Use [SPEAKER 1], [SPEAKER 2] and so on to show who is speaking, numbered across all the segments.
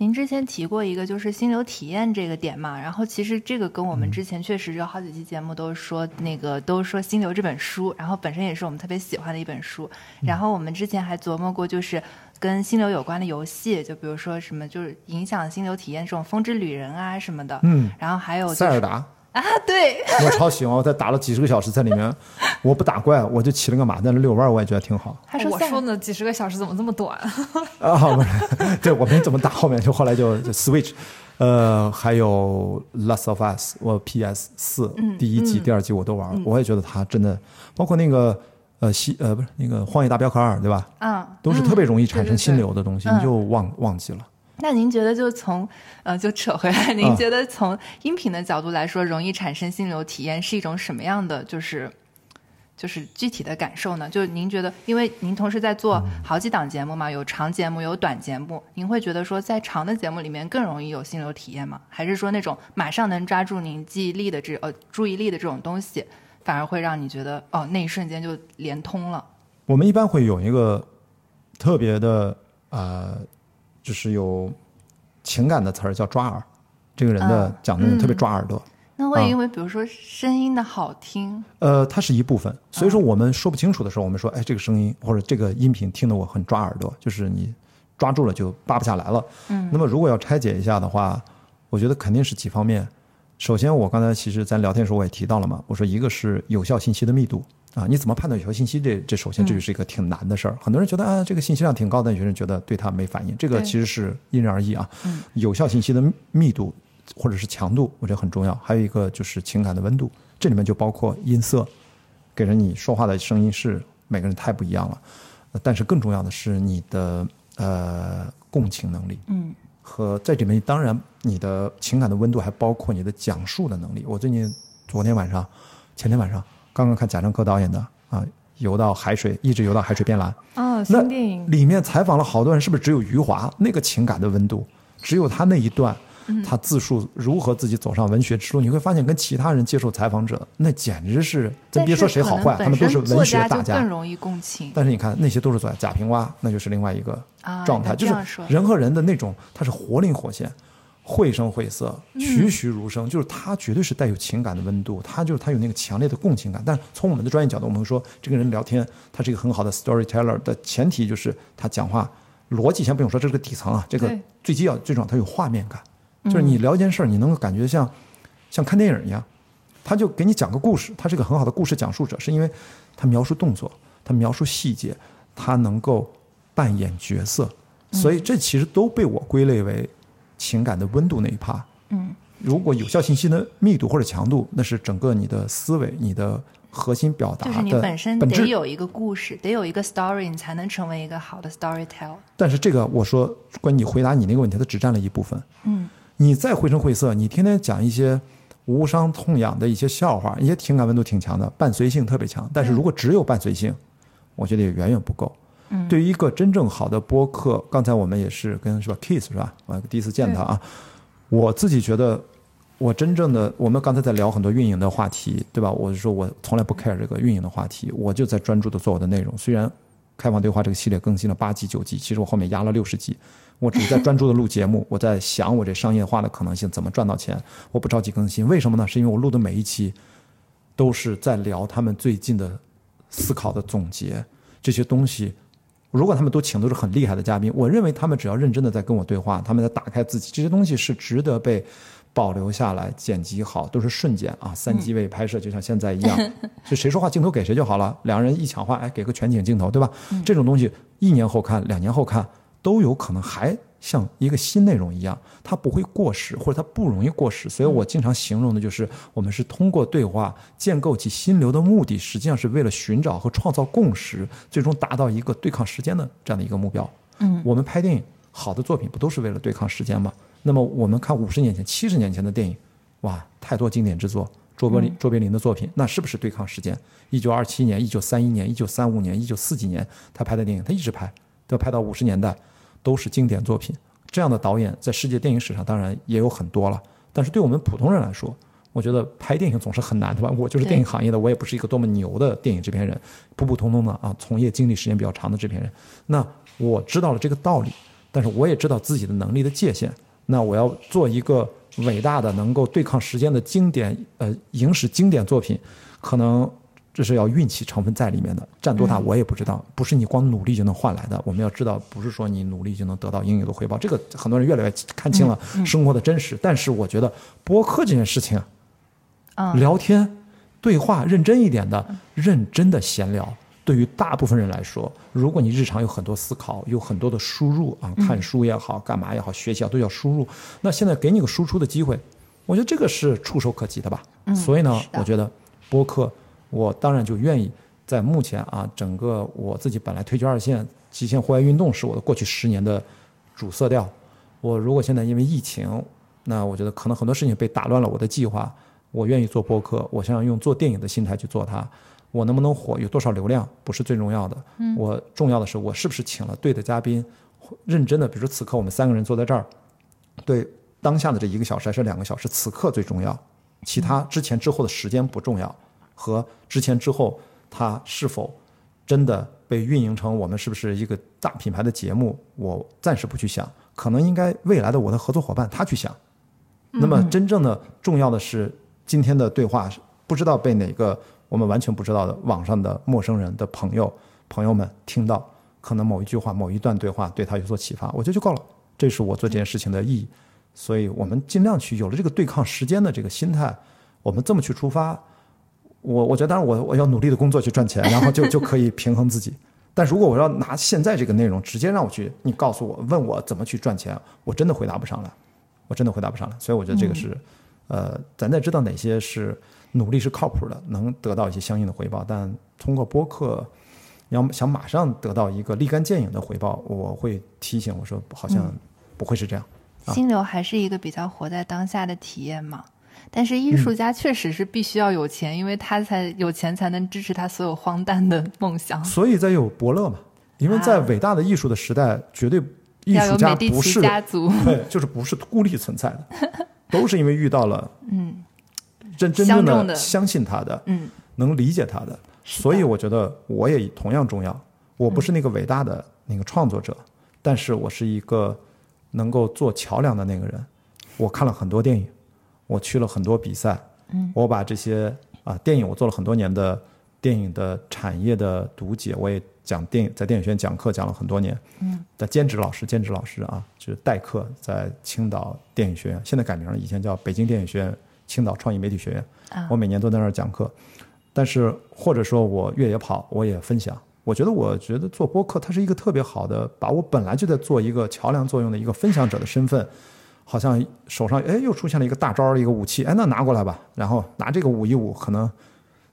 [SPEAKER 1] 您之前提过一个就是心流体验这个点嘛，然后其实这个跟我们之前确实有好几期节目都说那个都说心流这本书，然后本身也是我们特别喜欢的一本书，然后我们之前还琢磨过就是跟心流有关的游戏，就比如说什么就是影响心流体验这种风之旅人啊什么的，
[SPEAKER 2] 嗯，
[SPEAKER 1] 然后还有、就是、
[SPEAKER 2] 塞尔达。
[SPEAKER 1] 啊，对，
[SPEAKER 2] 我超喜欢，我在打了几十个小时在里面，我不打怪，我就骑了个马在那遛弯，我也觉得挺好。
[SPEAKER 1] 他说
[SPEAKER 3] 我说呢，几十个小时怎么这么短？
[SPEAKER 2] 啊，不是，对我没怎么打，后面就后来就就 Switch，呃，还有 Last of Us，我 PS 四、
[SPEAKER 1] 嗯
[SPEAKER 2] 第一季、第二季我都玩了，我也觉得它真的，包括那个呃西呃不是那个《荒野大镖客二》，对吧？
[SPEAKER 1] 嗯，
[SPEAKER 2] 都是特别容易产生心流的东西，
[SPEAKER 1] 对
[SPEAKER 2] 你就忘忘记了。
[SPEAKER 1] 那您觉得就从呃就扯回来，您
[SPEAKER 2] 啊
[SPEAKER 1] 觉得从音频的角度来说，容易产生心流体验是一种什么样的就是就是具体的感受呢？就是您觉得，因为您同时在做好几档节目嘛，有长节目有短节目，您会觉得说在长的节目里面更容易有心流体验吗？还是说那种马上能抓住您记忆力的这呃注意力的这种东西，反而会让你觉得哦那一瞬间就连通了？
[SPEAKER 2] 我们一般会有一个特别的呃，就是有情感的词儿叫抓耳，这个人的
[SPEAKER 1] 嗯
[SPEAKER 2] 讲的特别抓耳朵。
[SPEAKER 1] 那会
[SPEAKER 2] 啊
[SPEAKER 1] 因为比如说声音的好听，
[SPEAKER 2] 呃，它是一部分，所以说我们说不清楚的时候，我们说，哎，这个声音或者这个音频听得我很抓耳朵，就是你抓住了就扒不下来了。
[SPEAKER 1] 嗯，
[SPEAKER 2] 那么如果要拆解一下的话，我觉得肯定是几方面。首先，我刚才其实咱聊天的时候我也提到了嘛，我说一个是有效信息的密度啊，你怎么判断有效信息？这这首先这就是一个挺难的事儿。很多人觉得啊，这个信息量挺高，的有些人觉得对它没反应，这个其实是因人而异啊。
[SPEAKER 1] 嗯
[SPEAKER 2] 有效信息的密度或者是强度，我觉得很重要。还有一个就是情感的温度，这里面就包括音色，给人你说话的声音是每个人太不一样了。呃但是更重要的是你的呃共情能力，
[SPEAKER 1] 嗯
[SPEAKER 2] 和在里面，当然你的情感的温度还包括你的讲述的能力。我最近昨天晚上、前天晚上刚刚看贾樟柯导演的啊，游到海水，一直游到海水变蓝。
[SPEAKER 3] 哦，
[SPEAKER 2] 那
[SPEAKER 3] 新电影
[SPEAKER 2] 里面采访了好多人，是不是只有余华那个情感的温度，只有他那一段，
[SPEAKER 1] 嗯
[SPEAKER 2] 他自述如何自己走上文学之路，你会发现跟其他人接受采访者，那简直是，咱别说谁好坏，他们都是文学大
[SPEAKER 1] 家更。容易共情
[SPEAKER 2] 但是你看那些都是作家，贾平凹那就是另外一个
[SPEAKER 1] 啊。
[SPEAKER 2] 状态，就是人和人的那种，他是活灵活现，绘声绘色，
[SPEAKER 1] 嗯
[SPEAKER 2] 栩栩如生，就是他绝对是带有情感的温度，他就是他有那个强烈的共情感。但从我们的专业角度，我们会说这个人聊天，他是一个很好的 storyteller 的前提就是他讲话逻辑先不用说，这是个底层啊，这个
[SPEAKER 3] 对
[SPEAKER 2] 最基要最重要，他有画面感，就是你聊一件事儿，你能够感觉像像看电影一样。他就给你讲个故事，他是个很好的故事讲述者，是因为他描述动作，他描述细节，他能够扮演角色，所以这其实都被我归类为情感的温度那一趴。
[SPEAKER 1] 嗯，
[SPEAKER 2] 如果有效信息的密度或者强度，那是整个你的思维、你的核心表达
[SPEAKER 1] 就是你本身。得有一个故事，得有一个 story，你才能成为一个好的 storyteller。
[SPEAKER 2] 但是这个我说关于你回答你那个问题，它只占了一部分。
[SPEAKER 1] 嗯
[SPEAKER 2] 你再绘声绘色，你天天讲一些无伤痛痒的一些笑话，一些情感温度挺强的，伴随性特别强。但是如果只有伴随性，我觉得也远远不够。
[SPEAKER 1] 嗯，
[SPEAKER 2] 对于一个真正好的播客，刚才我们也是跟是吧 Kiss 是吧？我第一次见他啊，我自己觉得，我真正的我们刚才在聊很多运营的话题，对吧？我是说我从来不 care 这个运营的话题，我就在专注的做我的内容。虽然开放对话这个系列更新了八集九集，其实我后面压了六十集，我只是在专注的录节目，我在想我这商业化的可能性怎么赚到钱，我不着急更新，为什么呢？是因为我录的每一期都是在聊他们最近的思考的总结，这些东西。如果他们都请都是很厉害的嘉宾，我认为他们只要认真的在跟我对话，他们在打开自己，这些东西是值得被保留下来、剪辑好，都是瞬间啊，三机位拍摄，就像现在一样，就谁说话镜头给谁就好了，两个人一抢话，哎，给个全景镜头，对吧？这种东西一年后看、两年后看，都有可能还像一个新内容一样，它不会过时，或者它不容易过时。所以我经常形容的就是，我们是通过对话建构起心流的目的，实际上是为了寻找和创造共识，最终达到一个对抗时间的这样的一个目标。
[SPEAKER 1] 嗯，
[SPEAKER 2] 我们拍电影好的作品不都是为了对抗时间吗？那么我们看五十年前、七十年前的电影，哇，太多经典之作。卓别林、卓别林的作品，那是不是对抗时间？一九二七年、一九三一年、一九三五年、一九四几年，他拍的电影，他一直拍，都拍到五十年代，都是经典作品。这样的导演在世界电影史上当然也有很多了，但是对我们普通人来说，我觉得拍电影总是很难的吧？我就是电影行业的，我也不是一个多么牛的电影制片人，普普通通的啊，从业经历时间比较长的制片人。那我知道了这个道理，但是我也知道自己的能力的界限。那我要做一个伟大的、能够对抗时间的经典呃影史经典作品，可能这是要运气成分在里面的。占多大我也不知道，不是你光努力就能换来的。我们要知道，不是说你努力就能得到应有的回报。这个很多人越来越看清了生活的真实。但是我觉得播客这件事情，
[SPEAKER 1] 嗯，
[SPEAKER 2] 聊天、对话，认真一点的、认真的闲聊，对于大部分人来说，如果你日常有很多思考，有很多的输入啊，看书也好，干嘛也好，学习啊，都要输入。那现在给你个输出的机会，我觉得这个是触手可及的吧。所以呢我觉得播客，我当然就愿意在目前啊，整个我自己本来退居二线，极限户外运动是我的过去十年的主色调。我如果现在因为疫情，那我觉得可能很多事情被打乱了我的计划。我愿意做播客，我想用做电影的心态去做它。我能不能火，有多少流量不是最重要的，我重要的是我是不是请了对的嘉宾，认真的，比如说此刻我们三个人坐在这儿，对当下的这一个小时还是两个小时，此刻最重要，其他之前之后的时间不重要，和之前之后它是否真的被运营成我们是不是一个大品牌的节目，我暂时不去想，可能应该未来的我的合作伙伴他去想。那么真正的重要的是今天的对话，不知道被哪个我们完全不知道的网上的陌生人的朋友朋友们听到，可能某一句话、某一段对话对他有所启发，我觉得就够了。这是我做这件事情的意义。所以我们尽量去有了这个对抗时间的这个心态，我们这么去出发，我我觉得当然我我要努力的工作去赚钱，然后就就可以平衡自己。但如果我要拿现在这个内容直接让我去，你告诉我问我怎么去赚钱，我真的回答不上来，我真的回答不上来。所以我觉得这个是，呃，咱得知道哪些是努力是靠谱的，能得到一些相应的回报。但通过播客，你要想马上得到一个立竿见影的回报，我会提醒我说，好像不会是这样。
[SPEAKER 1] 心流还是一个比较活在当下的体验嘛。但是艺术家确实是必须要有钱，因为他才有钱才能支持他所有荒诞的梦想。
[SPEAKER 2] 所以才有伯乐嘛，因为在伟大的艺术的时代，绝对艺术家不是
[SPEAKER 1] 家族，
[SPEAKER 2] 对，就是不是孤立存在的，都是因为遇到了
[SPEAKER 1] 嗯。
[SPEAKER 2] 真真正
[SPEAKER 1] 相中的。
[SPEAKER 2] 相信他的，
[SPEAKER 1] 嗯，
[SPEAKER 2] 能理解他的。所以我觉得我也同样重要。我不是那个伟大的那个创作者，但是我是一个能够做桥梁的那个人。我看了很多电影，我去了很多比赛，嗯，我把这些啊电影我做了很多年的电影的产业的读解，我也讲电影在电影学院讲课讲了很多年，嗯，的兼职老师兼职老师啊，就是代课在青岛电影学院，现在改名了，以前叫北京电影学院、青岛创意媒体学院，
[SPEAKER 1] 啊
[SPEAKER 2] 我每年都在那儿讲课。但是或者说我越野跑，我也分享。我觉得，我觉得做播客，它是一个特别好的，把我本来就在做一个桥梁作用的一个分享者的身份，好像手上哎又出现了一个大招儿，一个武器，哎那拿过来吧，然后拿这个舞一舞，可能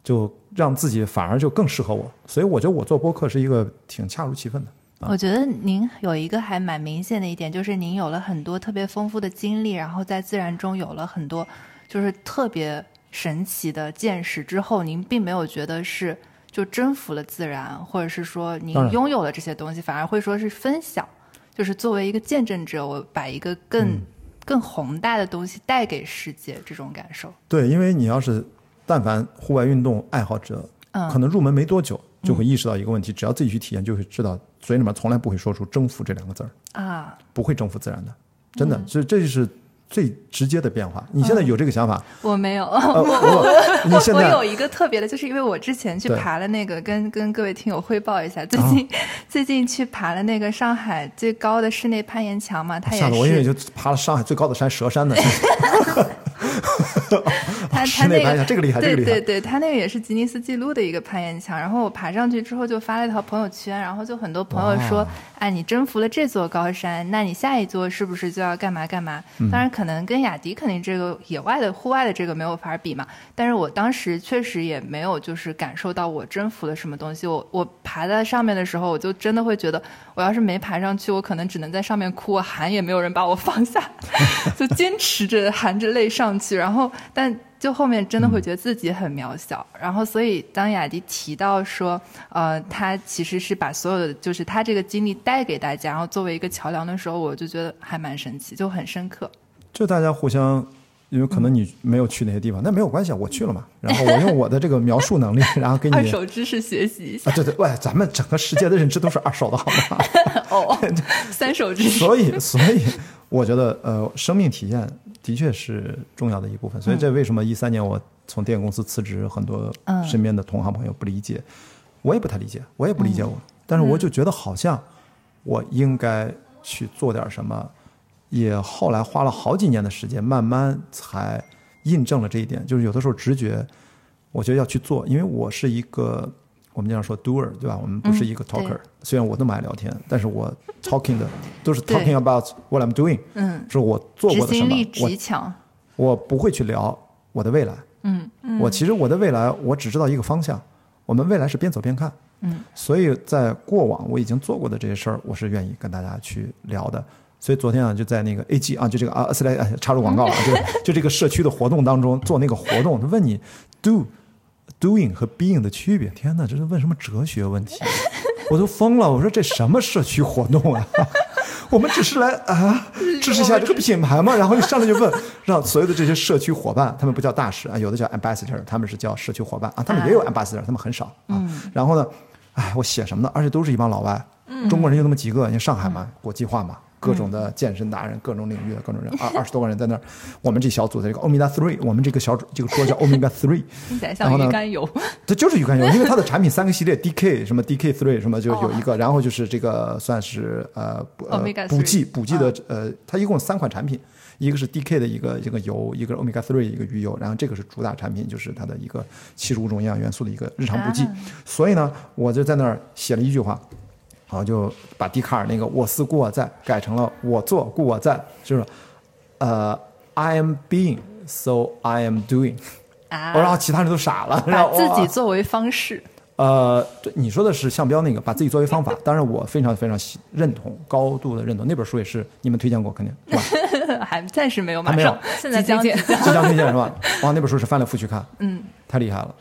[SPEAKER 2] 就让自己反而就更适合我。所以我觉得我做播客是一个挺恰如其分的。啊
[SPEAKER 1] 我觉得您有一个还蛮明显的一点，就是您有了很多特别丰富的经历，然后在自然中有了很多就是特别神奇的见识之后，您并没有觉得是就征服了自然，或者是说您拥有了这些东西，反而会说是分享，就是作为一个见证者，我把一个更、
[SPEAKER 2] 嗯
[SPEAKER 1] 更宏大的东西带给世界，这种感受。
[SPEAKER 2] 对，因为你要是但凡户外运动爱好者，
[SPEAKER 1] 嗯
[SPEAKER 2] 可能入门没多久就会意识到一个问题，只要自己去体验，就会知道嘴里面从来不会说出征服这两个字儿。
[SPEAKER 1] 啊，
[SPEAKER 2] 不会征服自然的，真
[SPEAKER 1] 嗯
[SPEAKER 2] 的，所以这就是最直接的变化。你现在有这个想法，
[SPEAKER 1] 我没有，
[SPEAKER 2] 呃，我你现在
[SPEAKER 1] 我有一个特别的，就是因为我之前去爬了那个，跟跟各位听友汇报一下，最近、最近去爬了那个上海最高的室内攀岩墙嘛，它也
[SPEAKER 2] 是我以为就爬了上海最高的山蛇山呢。
[SPEAKER 1] 它
[SPEAKER 2] 室
[SPEAKER 1] 它那个
[SPEAKER 2] 这个厉害
[SPEAKER 1] 对对对，他那个也是吉尼斯纪录的一个攀岩墙。然后我爬上去之后就发了一条朋友圈，然后就很多朋友说，哎，你征服了这座高山，那你下一座是不是就要干嘛干嘛？
[SPEAKER 2] 嗯
[SPEAKER 1] 当然，可能跟雅迪肯定这个野外的户外的这个没有法比嘛。但是我当时确实也没有就是感受到我征服了什么东西。我我爬在上面的时候，我就真的会觉得，我要是没爬上去，我可能只能在上面哭，我喊也没有人把我放下，就坚持着含着泪上去。然后，但就后面真的会觉得自己很渺小。然后，所以当雅迪提到说，呃，他其实是把所有的就是他这个经历带给大家，然后作为一个桥梁的时候，我就觉得还蛮神奇，就很深刻。
[SPEAKER 2] 就大家互相因为可能你没有去那些地方，那没有关系啊，我去了嘛。然后我用我的这个描述能力，然后给你
[SPEAKER 1] 二手知识学习一下
[SPEAKER 2] 啊，对对，喂，咱们整个世界的认知都是二手的，好吗？
[SPEAKER 1] 哦，三手知识。
[SPEAKER 2] 所以，所以我觉得，呃，生命体验的确是重要的一部分。所以，这为什么一三年我从电影公司辞职，很多
[SPEAKER 1] 嗯。
[SPEAKER 2] 身边的同行朋友不理解，我也不太理解，我也不理解我，但是我就觉得好像我应该去做点什么，也后来花了好几年的时间，慢慢才印证了这一点。就是有的时候直觉，我觉得要去做，因为我是一个我们经常说 doer，对吧？我们不是一个 talker，、虽然我那么爱聊天，但是我 talking 的 都是 talking about what I'm doing，
[SPEAKER 1] 嗯，
[SPEAKER 2] 是我做过的什么
[SPEAKER 1] 极强。
[SPEAKER 2] 我不会去聊我的未来。
[SPEAKER 1] 嗯
[SPEAKER 2] 我其实我的未来，我只知道一个方向，我们未来是边走边看。
[SPEAKER 1] 嗯，
[SPEAKER 2] 所以在过往我已经做过的这些事儿，我是愿意跟大家去聊的。所以昨天啊，就在那个 A G 啊，就这个啊，斯莱哎插入广告啊，就就这个社区的活动当中做那个活动，他问你 do doing 和 being 的区别。天哪，这是问什么哲学问题？我都疯了！我说这什么社区活动啊？我们只是来啊支持一下这个品牌嘛。然后一上来就问，让所有的这些社区伙伴，他们不叫大使啊，有的叫 ambassador，他们是叫社区伙伴啊，他们也有 ambassador，他们很少啊。然后呢，哎，我写什么呢？而且都是一帮老外，中国人就那么几个，因为上海嘛，国际化嘛。各种的健身达人，各种领域的各种人，二二十多个人在那儿。我们这小组的这个 Omega Three，我们这个小组这个桌叫 Omega Three，然后呢
[SPEAKER 1] 像鱼肝油。
[SPEAKER 2] 这就是鱼肝油，因为它的产品三个系列，DK 什么 DK three 什么就有一个，然后就是这个算是呃补呃补剂补剂的呃，它一共三款产品，一个是 DK 的一个一个油，一个是 Omega three 一个鱼油，然后这个是主打产品，就是它的一个七十五种营养元素的一个日常补剂。所以呢，我就在那儿写了一句话，然后就把笛卡尔那个“我思故我在”改成了“我做故我在”，就是呃，I am being, so I am doing。
[SPEAKER 1] 啊
[SPEAKER 2] 然后其他人都傻了，然
[SPEAKER 1] 把自己作为方式。
[SPEAKER 2] 呃，对，你说的是项标那个，把自己作为方法。当然，我非常非常认同，高度的认同。那本书也是你们推荐过，肯定是吧？
[SPEAKER 1] 还暂时没有，
[SPEAKER 2] 还没有
[SPEAKER 1] 马上
[SPEAKER 3] 现在
[SPEAKER 1] 即将
[SPEAKER 3] 推荐
[SPEAKER 1] 即将
[SPEAKER 2] 即将推荐是吧？哇，那本书是翻来覆去看，
[SPEAKER 1] 嗯，
[SPEAKER 2] 太厉害了。